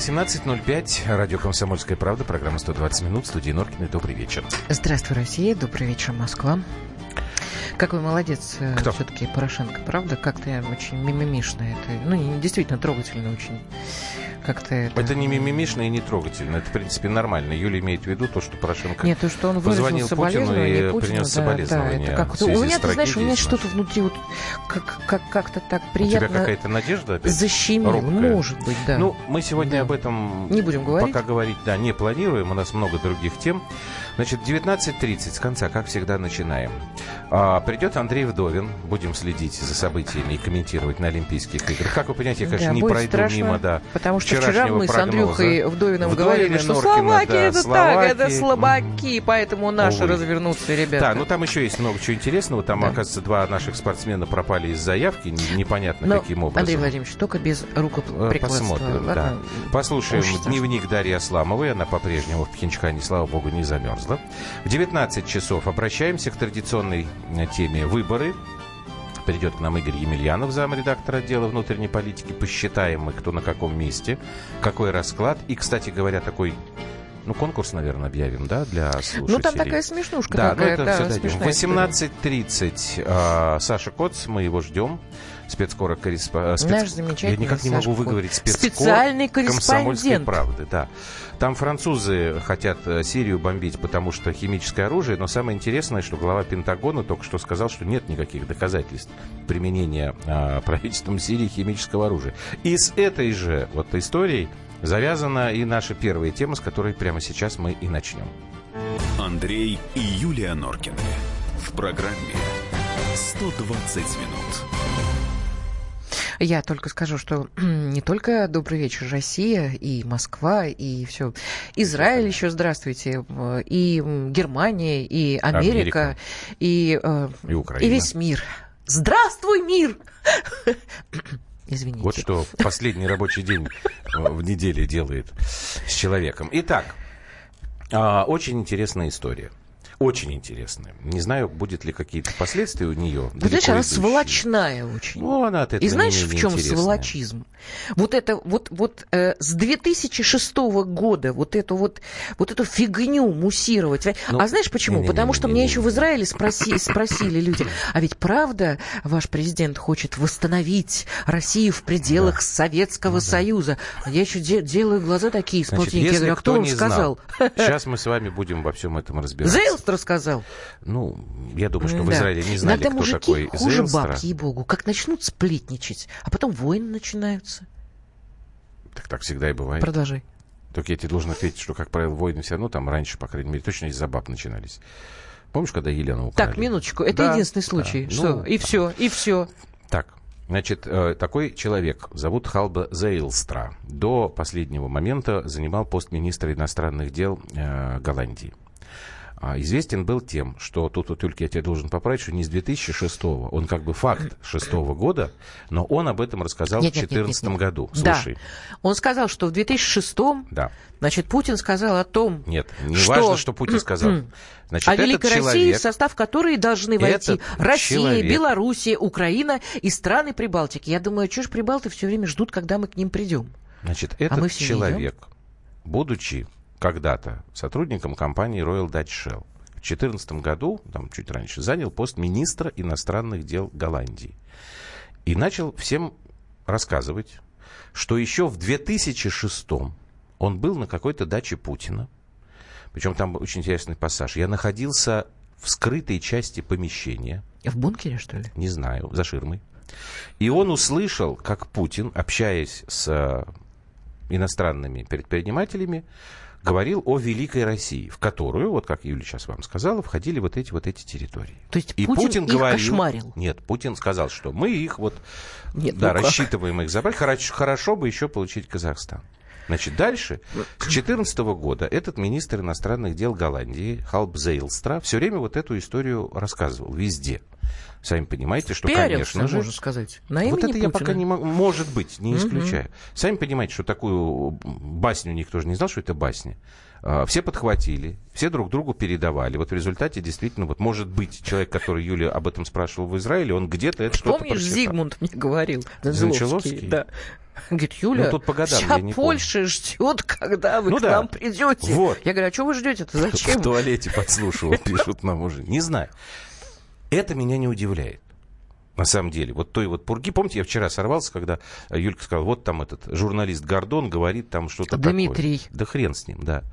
18.05, радио «Комсомольская правда», программа «120 минут», студии Норкины. Добрый вечер. Здравствуй, Россия. Добрый вечер, Москва. Какой молодец э, все-таки Порошенко, правда? Как-то очень мимимишно это. Ну, действительно трогательно очень как-то это... Это не мимимишно и не трогательно. Это, в принципе, нормально. Юля имеет в виду то, что Порошенко Нет, то, что он позвонил Путину и Путину, принес да, соболезнования. Да, это как у меня, ты знаешь, у меня что-то внутри вот как, как, как-то так приятно... У тебя какая-то надежда опять? Защемило, робкая. может быть, да. Ну, мы сегодня да. об этом... Не будем говорить. Пока говорить, да, не планируем. У нас много других тем. Значит, 19.30 с конца, как всегда, начинаем. А, придет Андрей Вдовин. Будем следить за событиями и комментировать на Олимпийских играх. Как вы понимаете, я, конечно, да, не пройду страшно, мимо да, Потому что вчера мы прогноза. с Андрюхой Вдовиным Вдовин говорили, что Норкина, Словакия да, это Словакия. так, это слабаки, поэтому наши Увы. развернутся, ребята. Да, ну там еще есть много чего интересного. Там, Да. оказывается, два наших спортсмена пропали из заявки. не- Непонятно, Но, каким образом. Андрей Владимирович, только без Э, рукоприкладства. Посмотрим, да. Послушаем Очень страшно. дневник Дарьи Асламовой. Она по-прежнему в Пхенчхане, слава богу, не замерзла. В 19 часов обращаемся к традиционной э, теме выборы. Придет к нам Игорь Емельянов, замредактор отдела внутренней политики. Посчитаем мы, кто на каком месте, какой расклад. И, кстати говоря, такой, ну, конкурс, наверное, объявим, да, для слушателей. Ну, там такая смешнушка Да, ну такая, это да, все дойдем. смешная история. 18.30 э, Саша Коц, мы его ждем. Спецкора корреспондент. Наш замечательный Я никак не могу выговорить спецкор Специальный комсомольской корреспондент. правды, да. Там французы хотят э, Сирию бомбить, потому что химическое оружие, но самое интересное, что глава Пентагона только что сказал, что нет никаких доказательств применения э, правительством Сирии химического оружия. И с этой же вот историей завязана и наша первая тема, с которой прямо сейчас мы и начнем. Андрей и Юлия Норкины. В программе 120 минут. Я только скажу, что не только «Добрый вечер, Россия» и Москва, и все. Израиль еще, здравствуйте, и Германия, и Америка, Америка. и, э, И Украина. и весь мир. Здравствуй, мир! Извините. Вот что последний рабочий день э, в неделе делает с человеком. Итак, а, очень интересная история. Очень интересная. Не знаю, будет ли какие-то последствия у нее. Ты знаешь, она сволочная очень. Ну, она от этого И знаешь, не в чем интересная. сволочизм? Вот это вот, вот э, с 2006 года вот эту вот, вот эту фигню муссировать. Ну, а знаешь почему? не-не-не-не-не-не. Потому что меня еще в Израиле спроси- спросили люди, а ведь правда ваш президент хочет восстановить Россию в пределах Советского Союза? А я еще де- делаю глаза такие с Значит, полтинника. Я говорю, а кто кто вам не сказал? знал, сейчас мы с вами будем во всем этом разбираться. Зейлстер сказал. Ну, я думаю, что в Да. Израиле не знали, Иногда кто мужики такой хуже Зейлстра. баб, ей-богу. Как начнут сплетничать, а потом войны начинаются. Так, так всегда и бывает. Продолжай. Только я тебе должен ответить, что, как правило, войны все равно там раньше, по крайней мере, точно из-за баб начинались. Помнишь, когда Елену украли? Так, минуточку. Это Да, единственный да. случай. Ну, Что? И все, и все. Так, значит, э, такой человек, зовут Халба Зейлстра, до последнего момента занимал пост министра иностранных дел э, Голландии. А, Известен был тем, что тут вот только я тебе должен поправить, что не с 2006 он как бы факт шестого года, но он об этом рассказал Нет, в нет, нет, нет, 2014 нет. году. Да. Слушай, Он сказал, что в 2006-м, да, значит, Путин сказал о том, нет, не Что? важно, что Путин сказал. Значит, о Великой России, человек, в состав которой должны войти Россия, человек- Белоруссия, Украина и страны Прибалтики. Я думаю, что ж Прибалты все время ждут, когда мы к ним придем. Значит, А мы этот все не человек, будучи когда-то сотрудником компании Royal Dutch Shell, в 2014 году, там чуть раньше, занял пост министра иностранных дел Голландии. И начал всем рассказывать, что еще в 2006 он был на какой-то даче Путина. Причем там очень интересный пассаж. Я находился в скрытой части помещения, В бункере, что ли? не знаю, за ширмой. И он услышал, как Путин, общаясь с э, иностранными предпринимателями, говорил о великой России, в которую, вот как Юля сейчас вам сказала, входили вот эти вот эти территории. То есть И Путин, Путин их говорил, кошмарил? нет, Путин сказал, что мы их вот, Нет, да, ну рассчитываем их забрать, хорошо, хорошо бы еще получить Казахстан. Значит, дальше, с 2014 года этот министр иностранных дел Голландии, Халб Зейлстра, все время вот эту историю рассказывал везде. Сами понимаете, что, Пиарился, конечно же... можно сказать. На вот это я Путина. пока не могу. Может быть, не исключаю. Сами понимаете, что такую басню никто же не знал, что это басня. А, Все подхватили, все друг другу передавали. Вот в результате действительно, вот может быть, человек, который Юлия об этом спрашивал в Израиле, он где-то это что-то Помнишь. Зигмунд мне говорил? Занчеловский? Да. Говорит, Юля, Ну, тут по годам, вся Польша ждет, когда вы Ну к да. нам придете. Вот. Я говорю, а что вы ждете-то? В Зачем? туалете подслушивал, пишут нам уже. Не знаю. Это меня не удивляет. На самом деле, вот той вот пурги, помните, я вчера сорвался, когда Юлька сказала, вот там этот журналист Гордон говорит там что-то Дмитрий. такое. Да хрен с ним, да.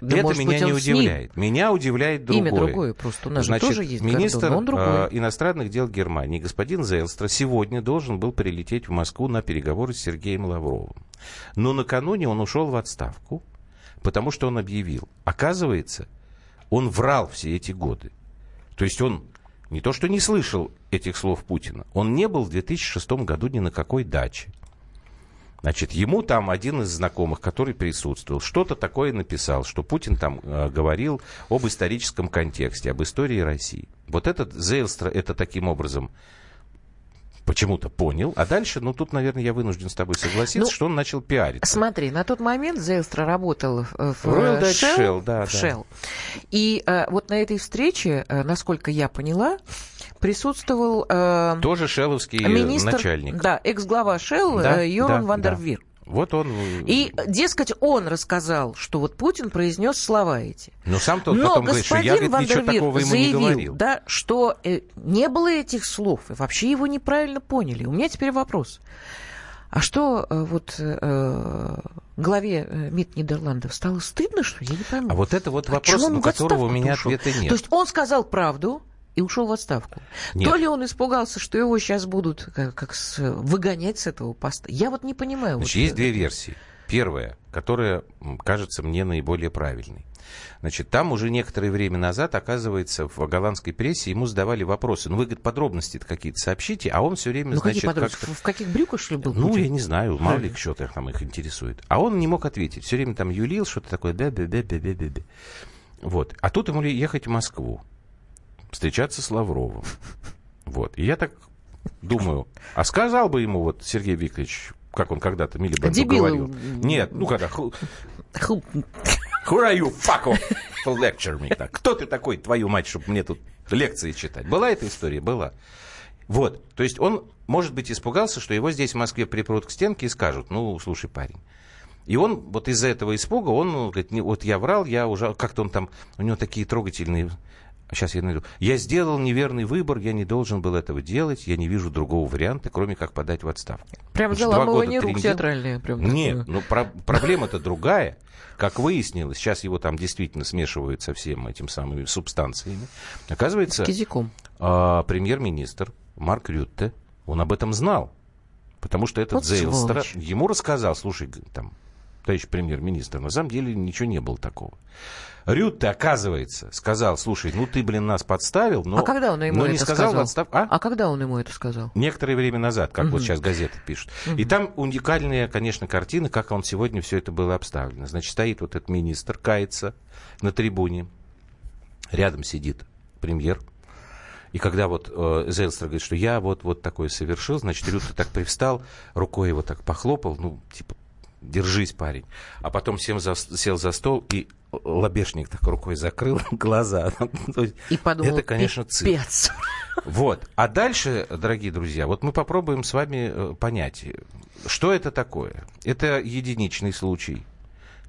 Да, это может меня быть, не удивляет. Меня удивляет другое. Имя другое просто. У нас Значит, тоже есть министр Гордон, он другой. э, иностранных дел Германии, господин Зелстра, сегодня должен был прилететь в Москву на переговоры с Сергеем Лавровым. Но накануне он ушел в отставку, потому что он объявил. Оказывается, он врал все эти годы. То есть он не то что не слышал этих слов Путина, он не был в 2006 году ни на какой даче. Значит, ему там один из знакомых, который присутствовал, что-то такое написал, что Путин там э, говорил об историческом контексте, об истории России. Вот этот Зейлстра это таким образом почему-то понял, а дальше, ну тут, наверное, я вынужден с тобой согласиться, Ну, что он начал пиариться. Смотри, на тот момент Зельстра работал э, в Royal э, Dutch Shell, Shell, да, в да. Shell. И э, вот на этой встрече, э, насколько я поняла, присутствовал э, Тоже шелловский министр, начальник. да, экс-глава Shell Да, Йоран да, Вандервир. Вот он... э, И, дескать, он рассказал, что вот Путин произнес слова эти. Но сам-то он Но потом говорит, что я говорит, ничего такого ему не заявил, говорил. да, что э, не было этих слов, и вообще его неправильно поняли. У меня теперь вопрос. А что э, вот э, главе э, МИД Нидерландов стало стыдно, что я не пойму. А вот это вот вопрос, на которого у меня ответа нет. То есть он сказал правду и ушел в отставку. Нет. То ли он испугался, что его сейчас будут как, как с- выгонять с этого поста. Я вот не понимаю. Значит, вот, есть э, две версии. Первая, которая кажется мне наиболее правильной. Значит, там уже некоторое время назад, оказывается, в голландской прессе ему задавали вопросы. Ну, вы, говорит, подробности какие-то сообщите, а он все время, Ну, какие значит, подробности? как-то... В каких брюках, что ли, был Ну, Путин? я не знаю, мало ли что там их интересует. А он не мог ответить. Все время там юлил, что-то такое, Вот. А тут ему ехать в Москву, встречаться с Лавровым. Вот. И я так думаю, а сказал бы ему вот Сергей Викторович, как он когда-то Милибанду Дебил. говорил. Нет, ну когда, who, are you, fuck off, to lecture me? Так, Кто ты такой, твою мать, чтобы мне тут лекции читать? Была эта история? Была. Вот, то есть он, может быть, испугался, что его здесь в Москве припрут к стенке и скажут, ну, слушай, парень. И он вот из-за этого испуга, он ну, говорит, вот я врал, я уже, как-то он там, у него такие трогательные, сейчас я найду, я сделал неверный выбор, я не должен был этого делать, я не вижу другого варианта, кроме как подать в отставку. Прям Значит, заламывание года рук театральное. Прям Нет, ну про- проблема-то другая. Как выяснилось, сейчас его там действительно смешивают со всем этим самыми субстанциями. Оказывается, а, премьер-министр Марк Рютте, он об этом знал. Потому что этот Вот сволочь. ему рассказал, слушай, там, товарищ премьер-министр, на самом деле ничего не было такого. Рютте, оказывается, сказал, слушай, ну ты, блин, нас подставил, но, а когда он ему но это не сказал, сказал? отставку. А? А когда он ему это сказал? Некоторое время назад, как вот Мгм. сейчас газеты пишут. И там уникальная, конечно, картина, как он сегодня все это было обставлено. Значит, стоит вот этот министр, кается на трибуне. Рядом сидит премьер. И когда вот э, Зельстер говорит, что я вот, вот такое совершил, значит, Рютте так привстал, рукой его так похлопал, ну, типа, держись, парень. А потом сел за, сел за стол и лобешник так рукой закрыл глаза. Есть И подумал, это, конечно, цирк. пипец. Вот. А дальше, дорогие друзья, вот мы попробуем с вами э, понять, что это такое. Это единичный случай,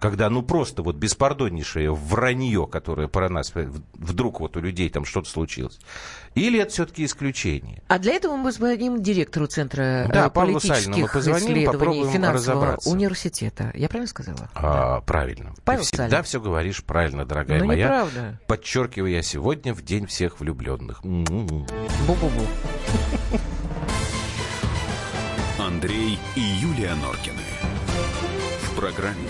когда, ну, просто вот беспардоннейшее вранье, которое про нас, э, вдруг вот у людей там что-то случилось. Или это все-таки исключение? А для этого мы позвоним директору Центра Да, э, Павлу Сальну мы политических позвоним, финансового разобраться. университета. Я правильно сказала? А, правильно. Павел Ты всегда Сальный. все говоришь правильно, дорогая Ну, моя. неправда. Подчеркиваю я сегодня в день всех влюбленных. Бу-бу-бу. Андрей и Юлия Норкины. В программе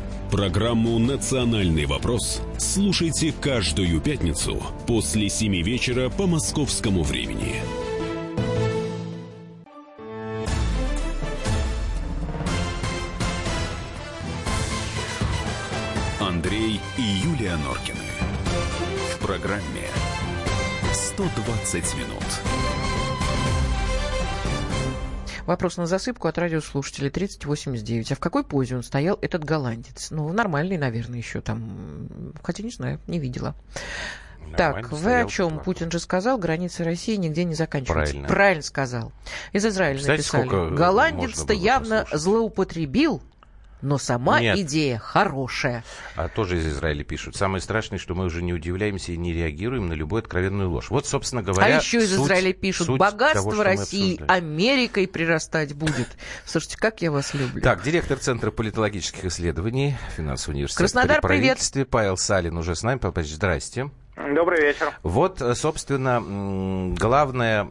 Программу «Национальный вопрос» слушайте каждую пятницу после 7 вечера по московскому времени. Андрей и Юлия Норкины. В программе «120 минут». Вопрос на засыпку от радиослушателей 3089. А в какой позе он стоял, этот голландец? Ну, нормальный, наверное, еще там. Хотя не знаю, не видела. Нормально так, вы о чем? чувак. Путин же сказал, границы России нигде не заканчиваются. Правильно. Правильно сказал. Из Израиля написали. можно Голландец-то явно послушать? злоупотребил, но сама Нет. идея хорошая. А тоже из Израиля пишут. Самое страшное, что мы уже не удивляемся и не реагируем на любую откровенную ложь. Вот, собственно А говоря, еще из суть- Израиля пишут, суть богатство того, России. Америкой прирастать будет. Слушайте, как я вас люблю. Так, директор Центра политологических исследований Финансового университета Краснодар, при привет. Павел Салин уже с нами. Павел здрасте. Добрый вечер. Вот, э, собственно, главная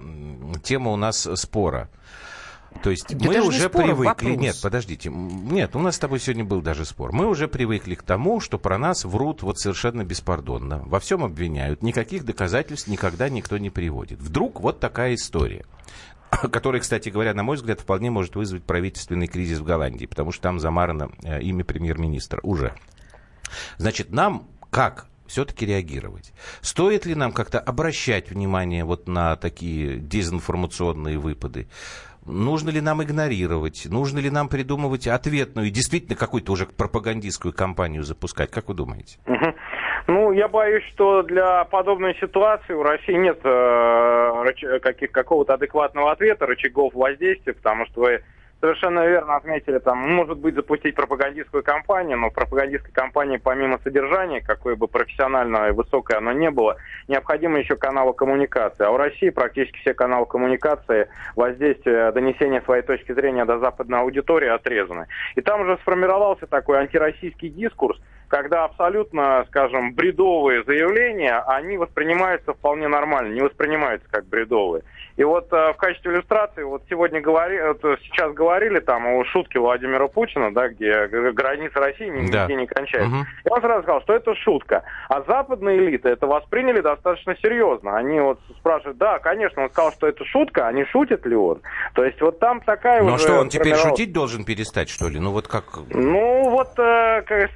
тема у нас спора. То есть Да мы уже спора, привыкли. вопрос. Нет, подождите. Нет, у нас с тобой сегодня был даже спор. Мы уже привыкли к тому, что про нас врут вот совершенно беспардонно. Во всем обвиняют. Никаких доказательств никогда никто не приводит. Вдруг вот такая история. Которая, кстати говоря, на мой взгляд, вполне может вызвать правительственный кризис в Голландии, потому что там замарано э, имя премьер-министра уже. Значит, нам как все-таки реагировать? Стоит ли нам как-то обращать внимание вот на такие дезинформационные выпады? Нужно ли нам игнорировать? Нужно ли нам придумывать ответную и действительно какую-то уже пропагандистскую кампанию запускать? Как вы думаете? Ну, я боюсь, что для подобной ситуации у России нет э, каких, какого-то адекватного ответа, рычагов воздействия, потому что вы совершенно верно отметили, там, может быть, запустить пропагандистскую кампанию, но в пропагандистской кампании, помимо содержания, какое бы профессиональное высокое оно не было, необходимы еще каналы коммуникации. А у России практически все каналы коммуникации, воздействия, донесения своей точки зрения до западной аудитории отрезаны. И там уже сформировался такой антироссийский дискурс, когда абсолютно, скажем, бредовые заявления, они воспринимаются вполне нормально, не воспринимаются как бредовые. И вот э, в качестве иллюстрации, вот сегодня говори, вот, сейчас говорили там о шутке Владимира Путина, да, где граница России нигде Да. не кончается. Мгм. И он сразу сказал, что это шутка. А западные элиты это восприняли достаточно серьезно. Они вот спрашивают, да, конечно, он сказал, что это шутка, а не шутит ли он? То есть вот там такая Ну а что, он теперь шутить должен перестать, что ли? Ну вот как... ну, вот э, как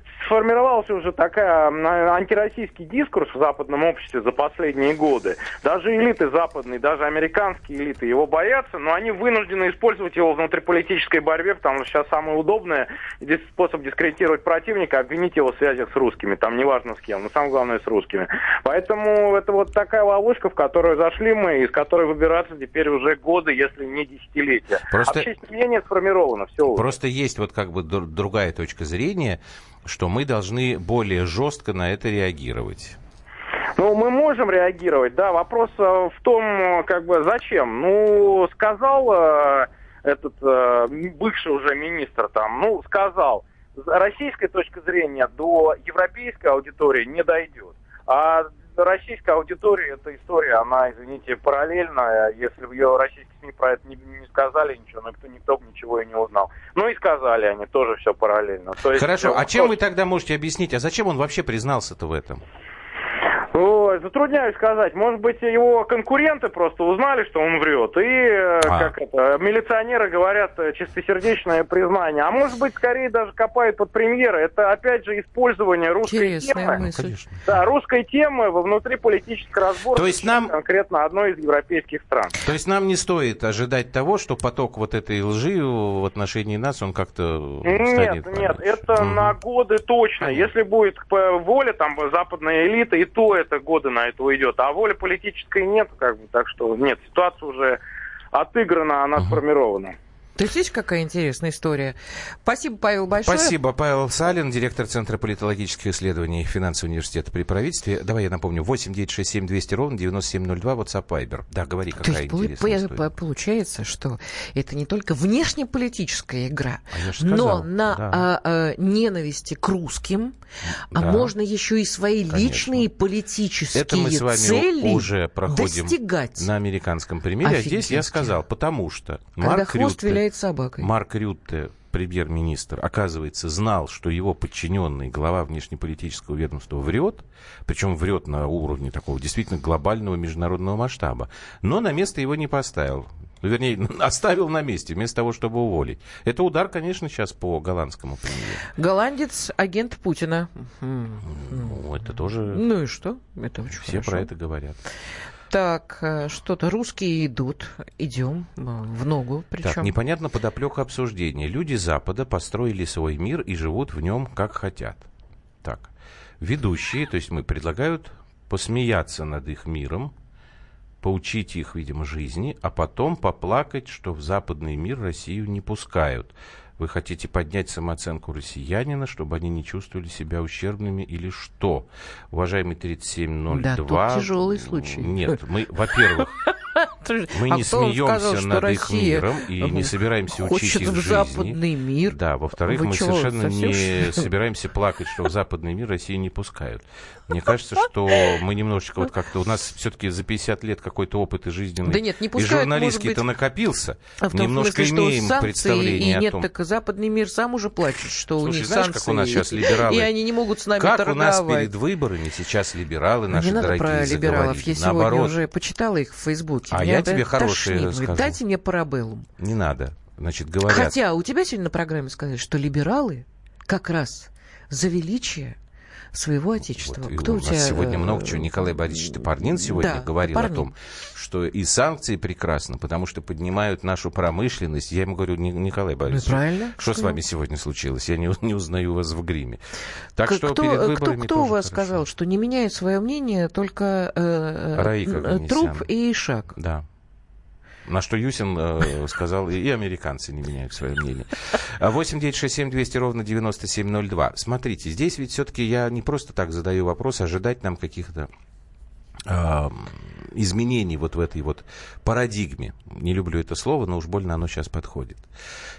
сформировался уже такая м, антироссийский дискурс в западном обществе за последние годы. Даже элиты западные, даже американские элиты его боятся, но они вынуждены использовать его в внутриполитической борьбе, потому что сейчас самый удобный дис- способ дискредитировать противника, обвинить его в связях с русскими, там неважно с кем, но самое главное с русскими. Поэтому это вот такая ловушка, в которую зашли мы, из которой выбираться теперь уже годы, если не десятилетия. Просто- Общественное мнение сформировано, все. Просто есть вот как бы дру- другая точка зрения, что мы должны более жестко на это реагировать. Ну, мы можем реагировать, да. Вопрос э, в том, э, как бы, зачем. Ну, сказал э, этот э, бывший уже министр там, ну, сказал, с российской точки зрения до европейской аудитории не дойдет. А российская аудитория, эта история, она, извините, параллельная. Если бы ее российские СМИ про это не, не сказали ничего, но никто, никто бы ничего и не узнал. Ну и сказали они тоже все параллельно. То есть, Хорошо, а чем вы вопрос- тогда можете объяснить, а зачем он вообще признался-то в этом? Затрудняюсь сказать. Может быть, его конкуренты просто узнали, что он врет. И, э, А. как это, милиционеры говорят э, чистосердечное признание. А может быть, скорее даже копают под премьера. Это, опять же, использование русской Интересная темы. мысль. Конечно. Да, русской темы во внутри политической разборки. То есть нам- Конкретно одной из европейских стран. То есть нам не стоит ожидать того, что поток вот этой лжи в отношении нас, он как-то Нет, станет нет, это Мгм. на годы точно. Понятно. Если будет воля там западная элита, и то это годы на это уйдет. А воли политической нет, как бы, так что нет, ситуация уже отыграна, она Мгм. сформирована. То есть, видишь, какая интересная история. Спасибо, Павел, большое. Спасибо. Павел Салин, директор Центра политологических исследований финансового университета при правительстве. Давай я напомню. 8 9 6 7 200 ровно 9702, WhatsApp Viber. Да, говори, какая То есть, интересная по- история. по- получается, что это не только внешнеполитическая игра, А но на да. а, а, ненависти к русским, а Да. можно еще и свои Конечно. личные политические Это мы с вами цели уже проходим достигать. на американском примере. А здесь я сказал, потому что Когда Марк хвост Рютте, виляет собакой. Марк Рютте, премьер-министр, оказывается, знал, что его подчиненный глава внешнеполитического ведомства врет, причем врет на уровне такого действительно глобального международного масштаба, но на место его не поставил. Вернее, оставил на месте, вместо того, чтобы уволить. Это удар, конечно, сейчас по голландскому премьеру. Голландец, агент Путина. Ну, это тоже... Ну и что? Это очень Все хорошо. про это говорят. Так, э, что-то русские идут. Идем э, в ногу. Причем. Так, непонятно подоплека обсуждения. Люди Запада построили свой мир и живут в нем как хотят. Так, ведущие, то есть мы предлагают посмеяться над их миром, поучить их, видимо, жизни, а потом поплакать, что в западный мир Россию не пускают. Вы хотите поднять самооценку россиянина, чтобы они не чувствовали себя ущербными или что? Уважаемый 3702... Да, тут тяжелый случай. Нет, мы, во-первых, мы А не смеемся сказал, что над их Россия миром и не собираемся учить их в жизни. западный мир. Да, во-вторых, Вы мы чего, совершенно совсем, не что собираемся плакать, что в западный мир Россию не пускают. Мне кажется, что мы немножечко вот как-то... У нас все-таки за 50 лет какой-то опыт и жизненный, Да нет, не и пускают, журналистский-то может быть, накопился. А в том Немножко смысле, что имеем санкции представление и нет, о том... так и западный мир сам уже плачет, что у Слушай, них знаешь, санкции. как у нас сейчас либералы? И они не могут с нами Как у торговать. нас перед выборами сейчас либералы наши не надо дорогие про либералов. заговорили. Я сегодня Наоборот, уже почитала их в Фейсбуке. А Меня я тебе хорошее тошнит. скажу. Дайте мне парабеллум. не надо. Значит, говорят... Хотя у тебя сегодня на программе сказали, что либералы как раз за величие своего отечества. Вот, Кто у у нас тебя? сегодня э, много чего. Николай Борисович Топорнин сегодня да, говорил Топорнин. о том, что и санкции прекрасны, потому что поднимают нашу промышленность. Я ему говорю, «Ни- Николай Ну Борисович, правильно. что с вами сегодня случилось? Я не, не узнаю вас в гриме. Так К- что кто, перед кто- выборами кто у тоже вас хорошо. сказал, что не меняет свое мнение только э, э, Раика э, Ганесян. труп и шаг? Да. На что Юсин э, сказал, и американцы не меняют свое мнение. А 8 9 6 7 200 ровно 9702. Смотрите, здесь ведь все-таки я не просто так задаю вопрос, ожидать нам каких-то а, изменений вот в этой вот парадигме. Не люблю это слово, но уж больно оно сейчас подходит.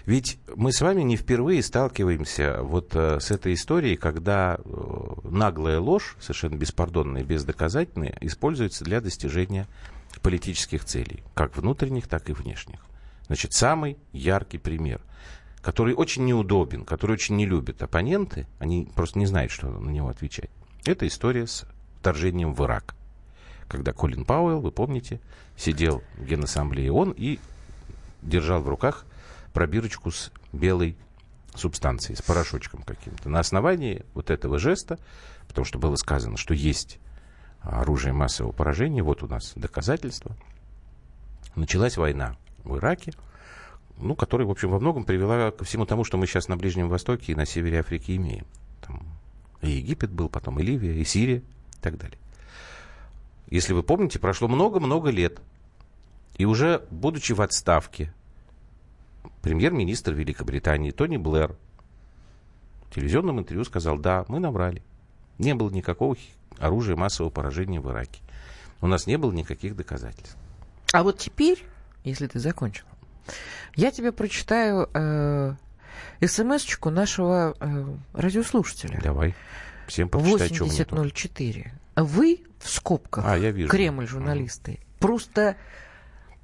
Ведь мы с вами не впервые сталкиваемся вот э, с этой историей, когда э, наглая ложь, совершенно беспардонная, бездоказательная, используется для достижения политических целей, как внутренних, так и внешних. Значит, самый яркий пример, который очень неудобен, который очень не любят оппоненты, они просто не знают, что на него отвечать. Это история с вторжением в Ирак. Когда Колин Пауэлл, вы помните, сидел в Генассамблее ООН и держал в руках пробирочку с белой субстанцией, с порошочком каким-то. На основании вот этого жеста, потому что было сказано, что есть оружие массового поражения, вот у нас доказательства, началась война в Ираке, ну, которая, в общем, во многом привела ко всему тому, что мы сейчас на Ближнем Востоке и на севере Африки имеем. Там и Египет был, потом и Ливия, и Сирия, и так далее. Если вы помните, прошло много-много лет, и уже, будучи в отставке, премьер-министр Великобритании Тони Блэр в телевизионном интервью сказал, да, мы набрали. Не было никакого оружия массового поражения в Ираке. У нас не было никаких доказательств. А вот теперь, если ты закончил, я тебе прочитаю э, смс-очку нашего э, радиослушателя. Давай. Всем почитай, что мне тут. 8004. Вы, в скобках, А, я вижу. Кремль журналисты, просто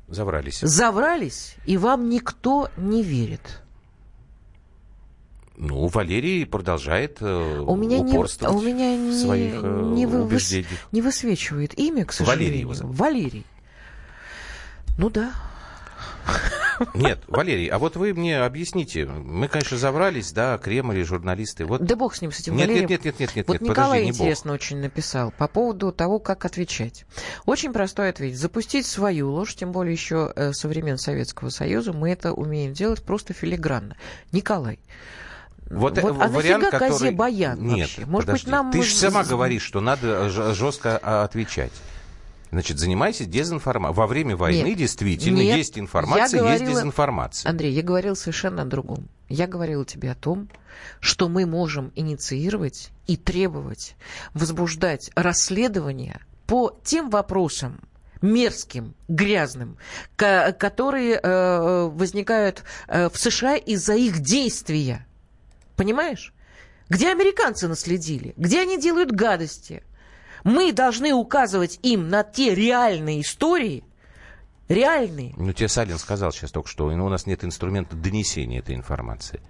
Заврались. заврались, и вам никто не верит. Ну, Валерий продолжает э, У меня, не, упорствовать у меня в не, своих э, не, вы- убеждениях. не высвечивает имя, к Валерий сожалению. его зовут. Валерий. Ну да. Нет, Валерий, а вот вы мне объясните. Мы, конечно, заврались, да, Кремль журналисты. Вот... Да бог с ним, с этим Нет, Валерием. нет, нет, нет, нет, Вот нет, Николай подожди, не бог. интересно очень написал по поводу того, как отвечать. Очень простой ответ. Запустить свою ложь, тем более еще э, со времен Советского Союза, мы это умеем делать просто филигранно. Николай, Вот, э, Вот, а вариант, нафига который... козе баян Нет, вообще? Может быть, подожди. нам Ты же сама говоришь, что надо жестко а, отвечать. Значит, занимайся дезинформацией. Во время войны Нет. действительно Нет. есть информация, Я есть говорила- дезинформация. Андрей, я говорила совершенно о другом. Я говорила тебе о том, что мы можем инициировать и требовать, возбуждать расследования по тем вопросам, мерзким, грязным, ко- которые э, возникают э, в США из-за их действия. Понимаешь? Где американцы наследили? Где они делают гадости? Мы должны указывать им на те реальные истории, реальные, Ну, тебе Салин сказал сейчас только что, ну, у нас нет инструмента донесения этой информации,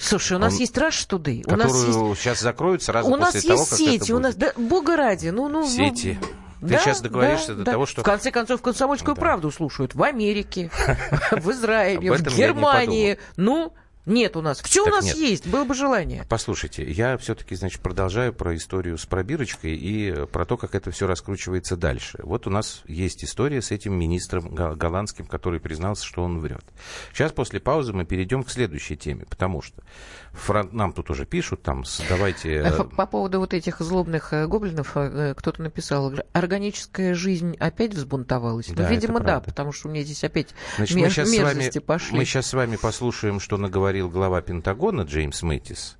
Слушай, у нас Он- есть Rush Today, у нас есть, сейчас закроют сразу у после нас того, есть как сети, у нас, да, бога ради, ну, ну, ну, Сети. Ты да, сейчас договоришься да, до да. того, что... В конце концов, комсомольскую Да. правду слушают в Америке, в Израиле, в Германии. Ну, нет у нас. Все у Так нас нет. есть, было бы желание. Послушайте, я все-таки, значит, продолжаю про историю с пробирочкой и э, про то, как это все раскручивается дальше. Вот у нас есть история с этим министром го- голландским, который признался, что он врет. Сейчас после паузы мы перейдем к следующей теме, потому что фрон- нам тут уже пишут, там, давайте... э, По поводу вот этих злобных э, гоблинов э, кто-то написал, органическая жизнь опять взбунтовалась. Да, ну, видимо, это да, потому что у меня здесь опять Значит, мер- мы сейчас, с вами, мерзости пошли. мы сейчас с вами послушаем, что наговорил глава Пентагона Джеймс Мэтис,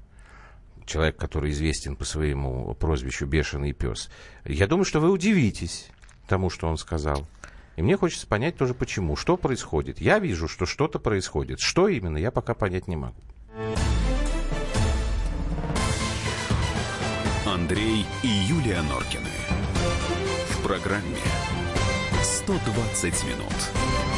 человек, который известен по своему прозвищу «Бешеный пес». Я думаю, что вы удивитесь тому, что он сказал. И мне хочется понять тоже, почему. Что происходит? Я вижу, что что-то происходит. Что именно, я пока понять не могу. Андрей и Юлия Норкины. В программе 120 минут.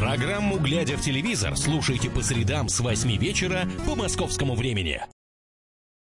Программу «Глядя в телевизор» слушайте по средам с 8 вечера по московскому времени.